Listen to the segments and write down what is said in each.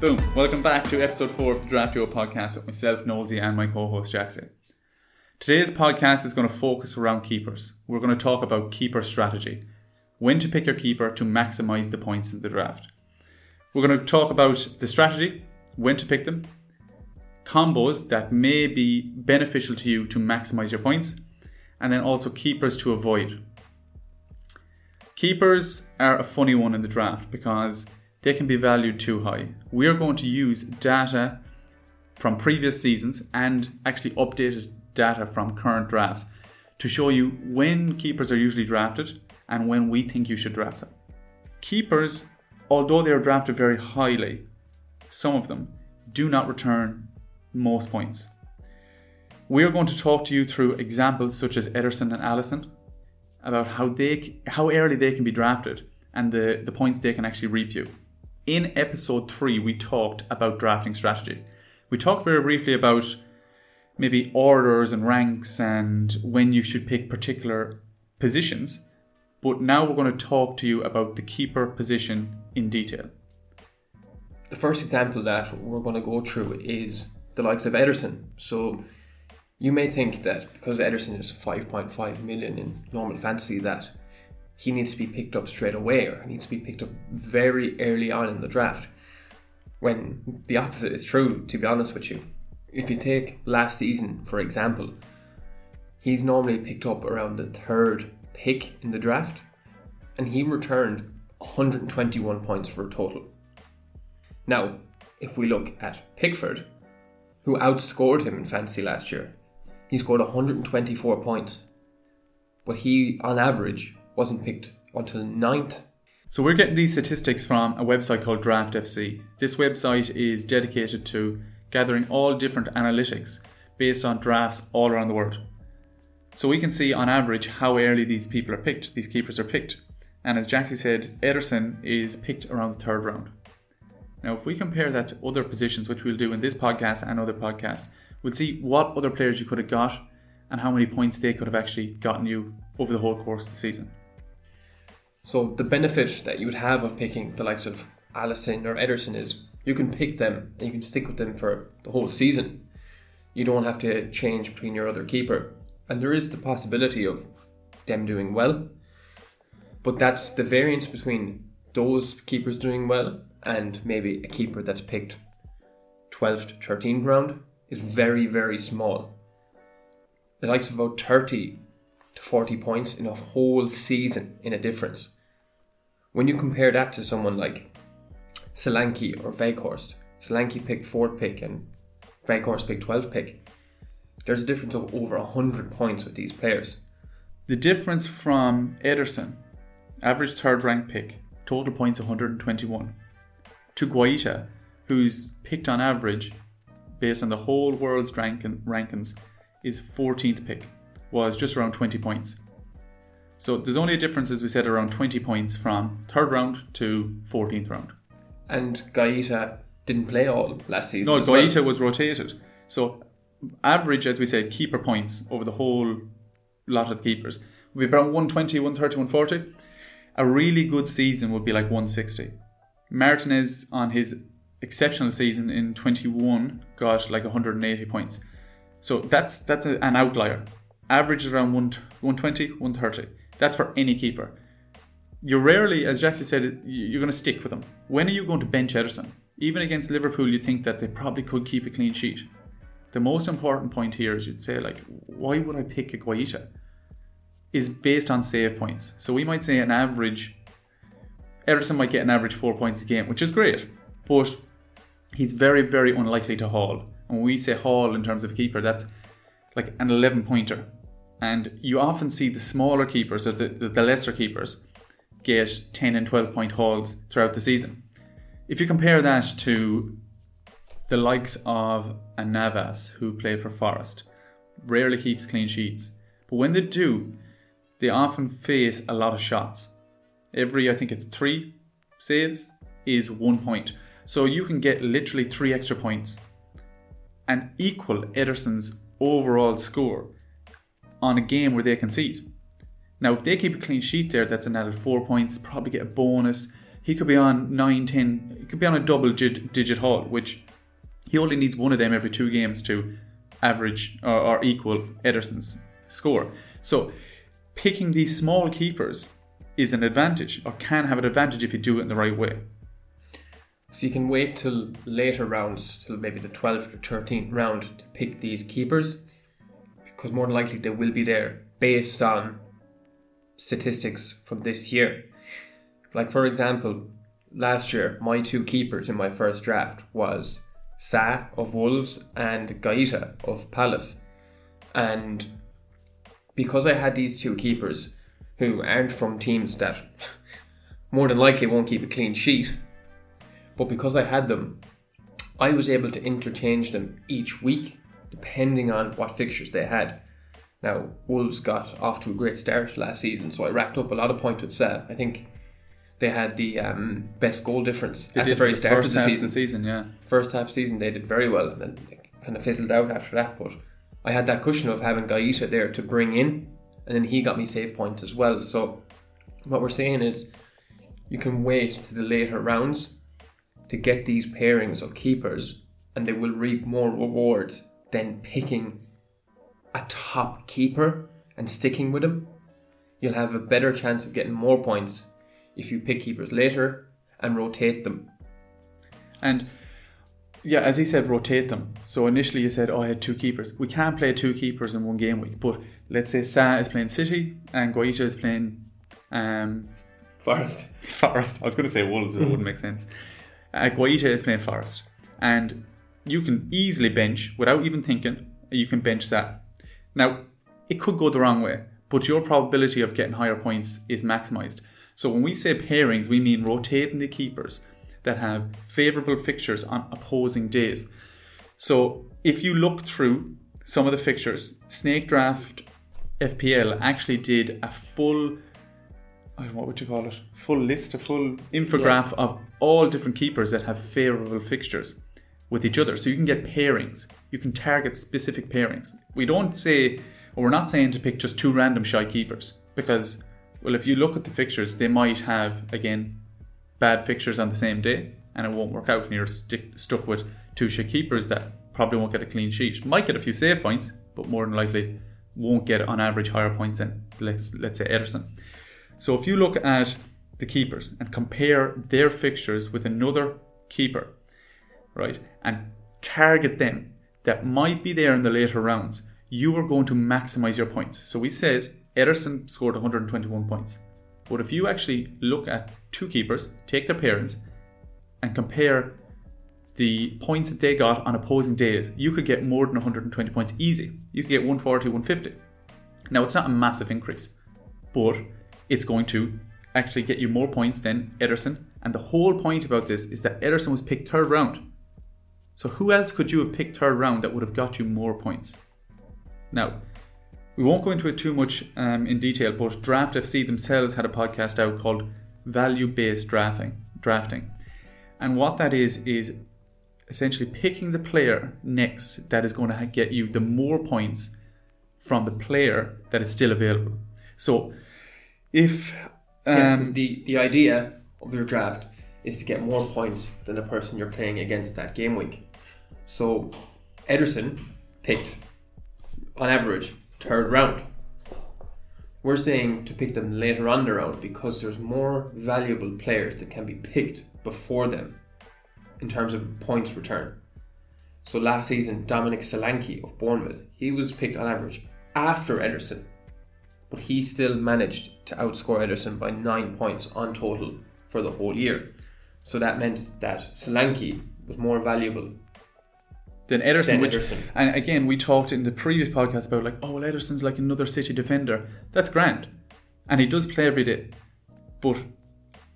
Boom. Welcome back to episode four of the Draft Duo podcast with myself, Nosey, and my co host, Jackson. Today's podcast is going to focus around keepers. We're going to talk about keeper strategy, when to pick your keeper to maximize the points in the draft. We're going to talk about the strategy, when to pick them, combos that may be beneficial to you to maximize your points, and then also keepers to avoid. Keepers are a funny one in the draft because they can be valued too high. We are going to use data from previous seasons and actually updated data from current drafts to show you when keepers are usually drafted and when we think you should draft them. Keepers, although they are drafted very highly, some of them do not return most points. We are going to talk to you through examples such as Ederson and Alisson about how they how early they can be drafted and the, the points they can actually reap you. In episode 3 we talked about drafting strategy. We talked very briefly about maybe orders and ranks and when you should pick particular positions, but now we're going to talk to you about the keeper position in detail. The first example that we're going to go through is the likes of Ederson. So you may think that because Ederson is 5.5 million in normal fantasy that he needs to be picked up straight away or he needs to be picked up very early on in the draft. When the opposite is true, to be honest with you. If you take last season, for example, he's normally picked up around the third pick in the draft, and he returned 121 points for a total. Now, if we look at Pickford, who outscored him in fantasy last year. He scored 124 points, but he, on average, wasn't picked until ninth. So we're getting these statistics from a website called Draft FC. This website is dedicated to gathering all different analytics based on drafts all around the world. So we can see on average how early these people are picked, these keepers are picked. And as Jaxie said, Ederson is picked around the third round. Now, if we compare that to other positions, which we'll do in this podcast and other podcasts, we'll see what other players you could have got and how many points they could have actually gotten you over the whole course of the season. So, the benefit that you would have of picking the likes of Alisson or Ederson is you can pick them and you can stick with them for the whole season. You don't have to change between your other keeper. And there is the possibility of them doing well, but that's the variance between those keepers doing well and maybe a keeper that's picked 12th to 13th round is very, very small. The likes of about 30 to 40 points in a whole season in a difference. When you compare that to someone like Solanke or Weghorst, Solanke picked 4th pick and Weghorst picked 12th pick, there's a difference of over 100 points with these players. The difference from Ederson, average third rank pick, total points 121, to Guaita, who's picked on average based on the whole world's ranking, rankings is 14th pick, was just around 20 points. So there's only a difference, as we said, around 20 points from third round to 14th round. And Guaita didn't play all last season. No, Guaita well. Was rotated. So average, as we said, keeper points over the whole lot of the keepers would be around 120, 130, 140. A really good season would be like 160. Martinez on his exceptional season in 21 got like 180 points. So that's that's a, an outlier. Average is around 1, 120, 130. That's for any keeper. You're rarely, as Jackson said, you're going to stick with them. When are you going to bench Ederson? Even against Liverpool, you think that they probably could keep a clean sheet. The most important point here is you'd say, like, why would I pick a Guaita? Is based on save points. So we might say an average Ederson might get an average four points a game, which is great, but he's very, very unlikely to haul. And when we say haul in terms of keeper, that's like an 11 pointer. And you often see the smaller keepers, or the, the, lesser keepers, get 10 and 12 point hauls throughout the season. If you compare that to the likes of a Navas, who played for Forest, rarely keeps clean sheets. But when they do, they often face a lot of shots every I think it's three saves is one point. So you can get literally three extra points and equal Ederson's overall score on a game where they concede. Now, if they keep a clean sheet there, that's an added four points, probably get a bonus. He could be on 9, 10, he could be on a double digit, digit haul, which he only needs one of them every two games to average or, or equal Ederson's score. So picking these small keepers is an advantage or can have an advantage if you do it in the right way. So you can wait till later rounds, till maybe the 12th or 13th round to pick these keepers because more than likely they will be there based on statistics from this year. Like for example, last year my two keepers in my first draft was Sa of Wolves and Guaita of Palace. And because I had these two keepers who aren't from teams that more than likely won't keep a clean sheet, but because I had them, I was able to interchange them each week depending on what fixtures they had. Now, Wolves got off to a great start last season, so I racked up a lot of points with Sa. I think they had the um, best goal difference They at the very for start of the season. Of the season, yeah. First half season, they did very well, and then kind of fizzled out after that. But I had that cushion of having Guaita there to bring in, and then he got me save points as well. So what we're saying is, you can wait to the later rounds to get these pairings of keepers, and they will reap more rewards than picking a top keeper and sticking with him. You'll have a better chance of getting more points if you pick keepers later and rotate them. And yeah, as he said, rotate them. So initially you said, oh, I had two keepers. We can't play two keepers in one game week, but let's say Sa is playing City and Guaita is playing um, Forest. Forest. I was going to say Wolves, but it wouldn't make sense. Uh, Guaita is playing Forest. And you can easily bench, without even thinking, you can bench that. Now, it could go the wrong way, but your probability of getting higher points is maximised. So when we say pairings, we mean rotating the keepers that have favourable fixtures on opposing days. So if you look through some of the fixtures, Snake Draft FPL actually did a full I don't know, what would you call it? Full list, a full infograph of all different keepers that have favourable fixtures with each other. So you can get pairings. You can target specific pairings. We don't say, or we're not saying to pick just two random shy keepers because, well, if you look at the fixtures, they might have again bad fixtures on the same day, and it won't work out, and you're stick, stuck with two shy keepers that probably won't get a clean sheet. Might get a few save points, but more than likely won't get on average higher points than let's let's say Ederson. So if you look at the keepers and compare their fixtures with another keeper, right, and target them that might be there in the later rounds, you are going to maximize your points. So we said Ederson scored 121 points. But if you actually look at two keepers, take their pairings, and compare the points that they got on opposing days, you could get more than 120 points easy. You could get 140, 150. Now, it's not a massive increase, but it's going to actually get you more points than Ederson. And the whole point about this is that Ederson was picked third round. So who else could you have picked third round that would have got you more points? Now, we won't go into it too much um, in detail, but Draft FC themselves had a podcast out called Value Based Drafting. Drafting, and what that is is essentially picking the player next that is going to get you the more points from the player that is still available. So, if um, Yeah, the, the idea of your draft is to get more points than the person you're playing against that game week. So Ederson picked, on average, third round. We're saying to pick them later on the round because there's more valuable players that can be picked before them in terms of points return. So last season, Dominic Solanke of Bournemouth, he was picked on average after Ederson but he still managed to outscore Ederson by nine points on total for the whole year. So that meant that Solanke was more valuable than Ederson, than which, Ederson. and again, we talked in the previous podcast about like, oh, well, Ederson's like another City defender. That's grand, and he does play every day. But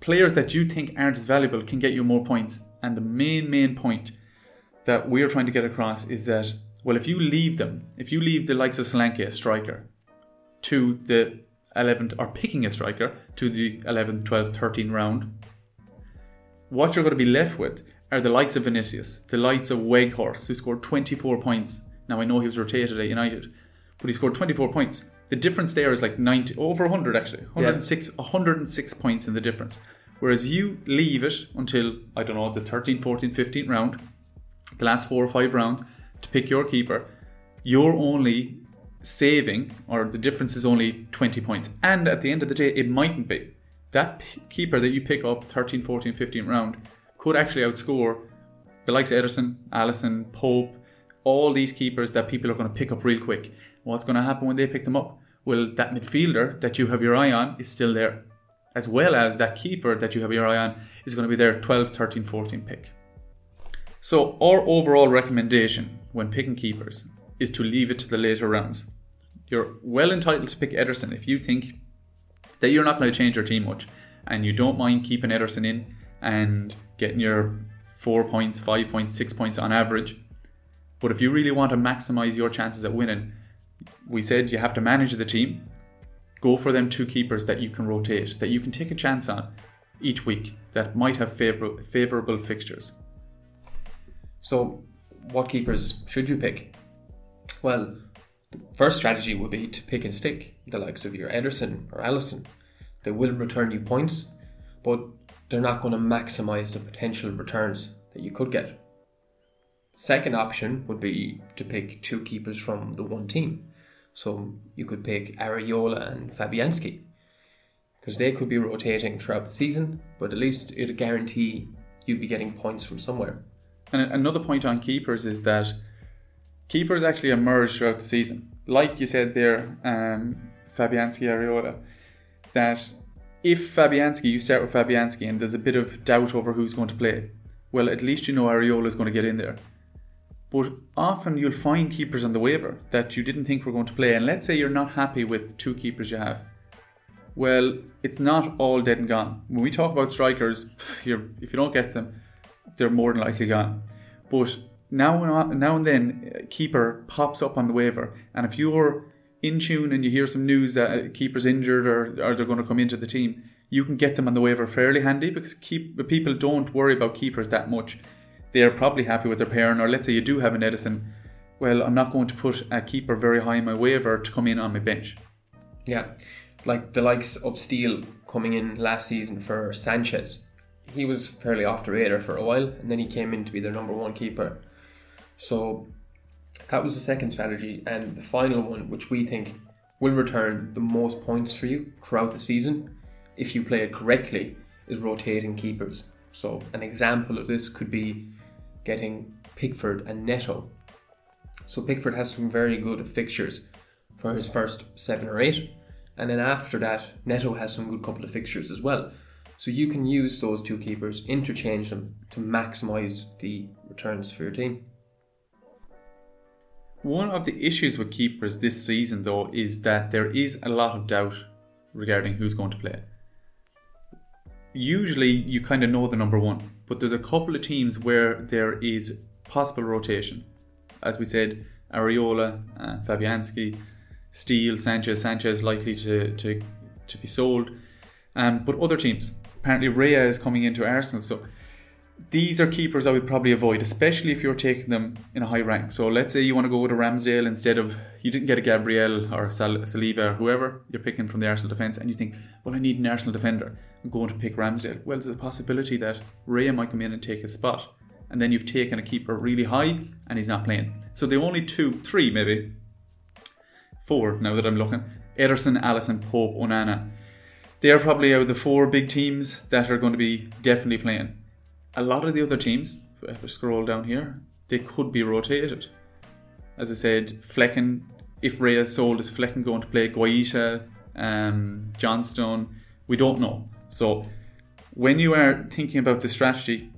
players that you think aren't as valuable can get you more points. And the main, main point that we're trying to get across is that, well, if you leave them, if you leave the likes of Solanke, a striker, to the 11th, or picking a striker to the 11th, 12th, 13th round, what you're going to be left with are the likes of Vinicius, the likes of Weghorst, who scored 24 points. Now, I know he was rotated at United, but he scored 24 points. The difference there is like 90, over 100 actually, 106, 106 points in the difference. Whereas you leave it until, I don't know, the 13th, 14th, 15th round, the last four or five rounds, to pick your keeper, you're only saving, or the difference is only 20 points. And at the end of the day, it mightn't be. That keeper that you pick up 13, 14, 15 round could actually outscore the likes of Ederson, Alisson, Pope, all these keepers that people are going to pick up real quick. What's going to happen when they pick them up? Well, that midfielder that you have your eye on is still there, as well as that keeper that you have your eye on is going to be there 12, 13, 14 pick. So, our overall recommendation when picking keepers is to leave it to the later rounds. You're well entitled to pick Ederson if you think that you're not going to change your team much and you don't mind keeping Ederson in and getting your four points, five points, six points on average. But if you really want to maximize your chances at winning, we said you have to manage the team. Go for them two keepers that you can rotate, that you can take a chance on each week that might have favor- favorable fixtures. So, what keepers should you pick? Well, the first strategy would be to pick and stick the likes of your Ederson or Alisson. They will return you points, but they're not going to maximize the potential returns that you could get. Second option would be to pick two keepers from the one team. So you could pick Areola and Fabianski because they could be rotating throughout the season, but at least it'd guarantee you'd be getting points from somewhere. And another point on keepers is that keepers actually emerge throughout the season. Like you said there, um, Fabianski Areola, that if Fabianski, you start with Fabianski and there's a bit of doubt over who's going to play, well, at least you know Areola is going to get in there. But often you'll find keepers on the waiver that you didn't think were going to play. And let's say you're not happy with two keepers you have. Well, it's not all dead and gone. When we talk about strikers, if you don't get them, they're more than likely gone. But now, now and then, a keeper pops up on the waiver, and if you're in tune and you hear some news that a keeper's injured or, or they're going to come into the team, you can get them on the waiver fairly handy because keep people don't worry about keepers that much. They're probably happy with their pairing, or let's say you do have an Ederson. Well, I'm not going to put a keeper very high in my waiver to come in on my bench. Yeah, like the likes of Steele coming in last season for Sanchez. He was fairly off the radar for a while, and then he came in to be their number one keeper. So that was the second strategy, and the final one, which we think will return the most points for you throughout the season, if you play it correctly, is rotating keepers. So an example of this could be getting Pickford and Neto. So Pickford has some very good fixtures for his first seven or eight, and then after that, Neto has some good couple of fixtures as well. So you can use those two keepers, interchange them to maximize the returns for your team. One of the issues with keepers this season, though, is that there is a lot of doubt regarding who's going to play. Usually, you kind of know the number one, but there's a couple of teams where there is possible rotation. As we said, Areola, uh, Fabianski, Steele, Sanchez, Sanchez likely to, to, to be sold. Um, but other teams, apparently Raya is coming into Arsenal, so these are keepers I would probably avoid, especially if you're taking them in a high rank. So let's say you want to go to Ramsdale instead of you didn't get a Gabriel or Sal- Saliba or whoever you're picking from the Arsenal defence, and you think, well, I need an Arsenal defender. I'm going to pick Ramsdale. Well, there's a possibility that Raya might come in and take his spot, and then you've taken a keeper really high and he's not playing. So the only two, three maybe, four now that I'm looking: Ederson, Alisson, Pope, Onana. They are probably the four big teams that are going to be definitely playing a lot of the other teams, if I scroll down here, they could be rotated. As I said, Flekken, if Ray is sold, is Flekken going to play Guaita, um, Johnstone? We don't know. So when you are thinking about the strategy,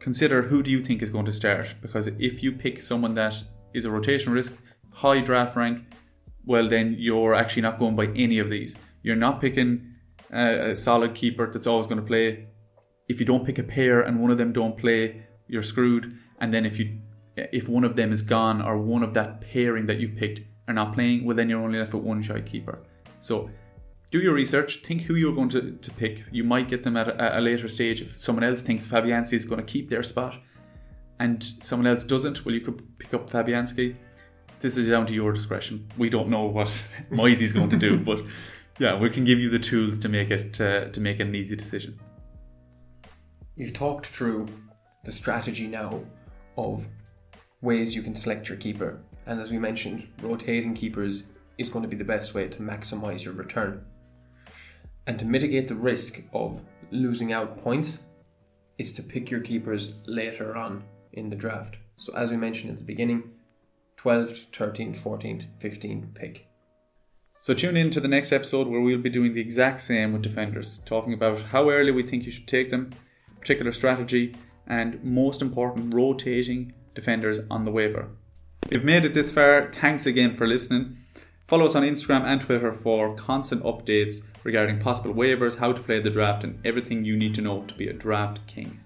consider who do you think is going to start? Because if you pick someone that is a rotation risk, high draft rank, well then you're actually not going by any of these. You're not picking a solid keeper that's always going to play if you don't pick a pair and one of them don't play, you're screwed. And then if you if one of them is gone or one of that pairing that you've picked are not playing, well then you're only left with one shy keeper. So do your research, think who you're going to, to pick. You might get them at a, a later stage if someone else thinks Fabianski is going to keep their spot and someone else doesn't, well you could pick up Fabianski. This is down to your discretion. We don't know what Moisey is going to do, but yeah, we can give you the tools to make it uh, to make an easy decision. You've talked through the strategy now of ways you can select your keeper. And as we mentioned, rotating keepers is going to be the best way to maximize your return. And to mitigate the risk of losing out points is to pick your keepers later on in the draft. So, as we mentioned at the beginning, 12th, 13th, 14th, 15th pick. So tune in to the next episode where we'll be doing the exact same with defenders, talking about how early we think you should take them, particular strategy, and most important, rotating defenders on the waiver. If you've made it this far, thanks again for listening. Follow us on Instagram and Twitter for constant updates regarding possible waivers, how to play the draft, and everything you need to know to be a draft king.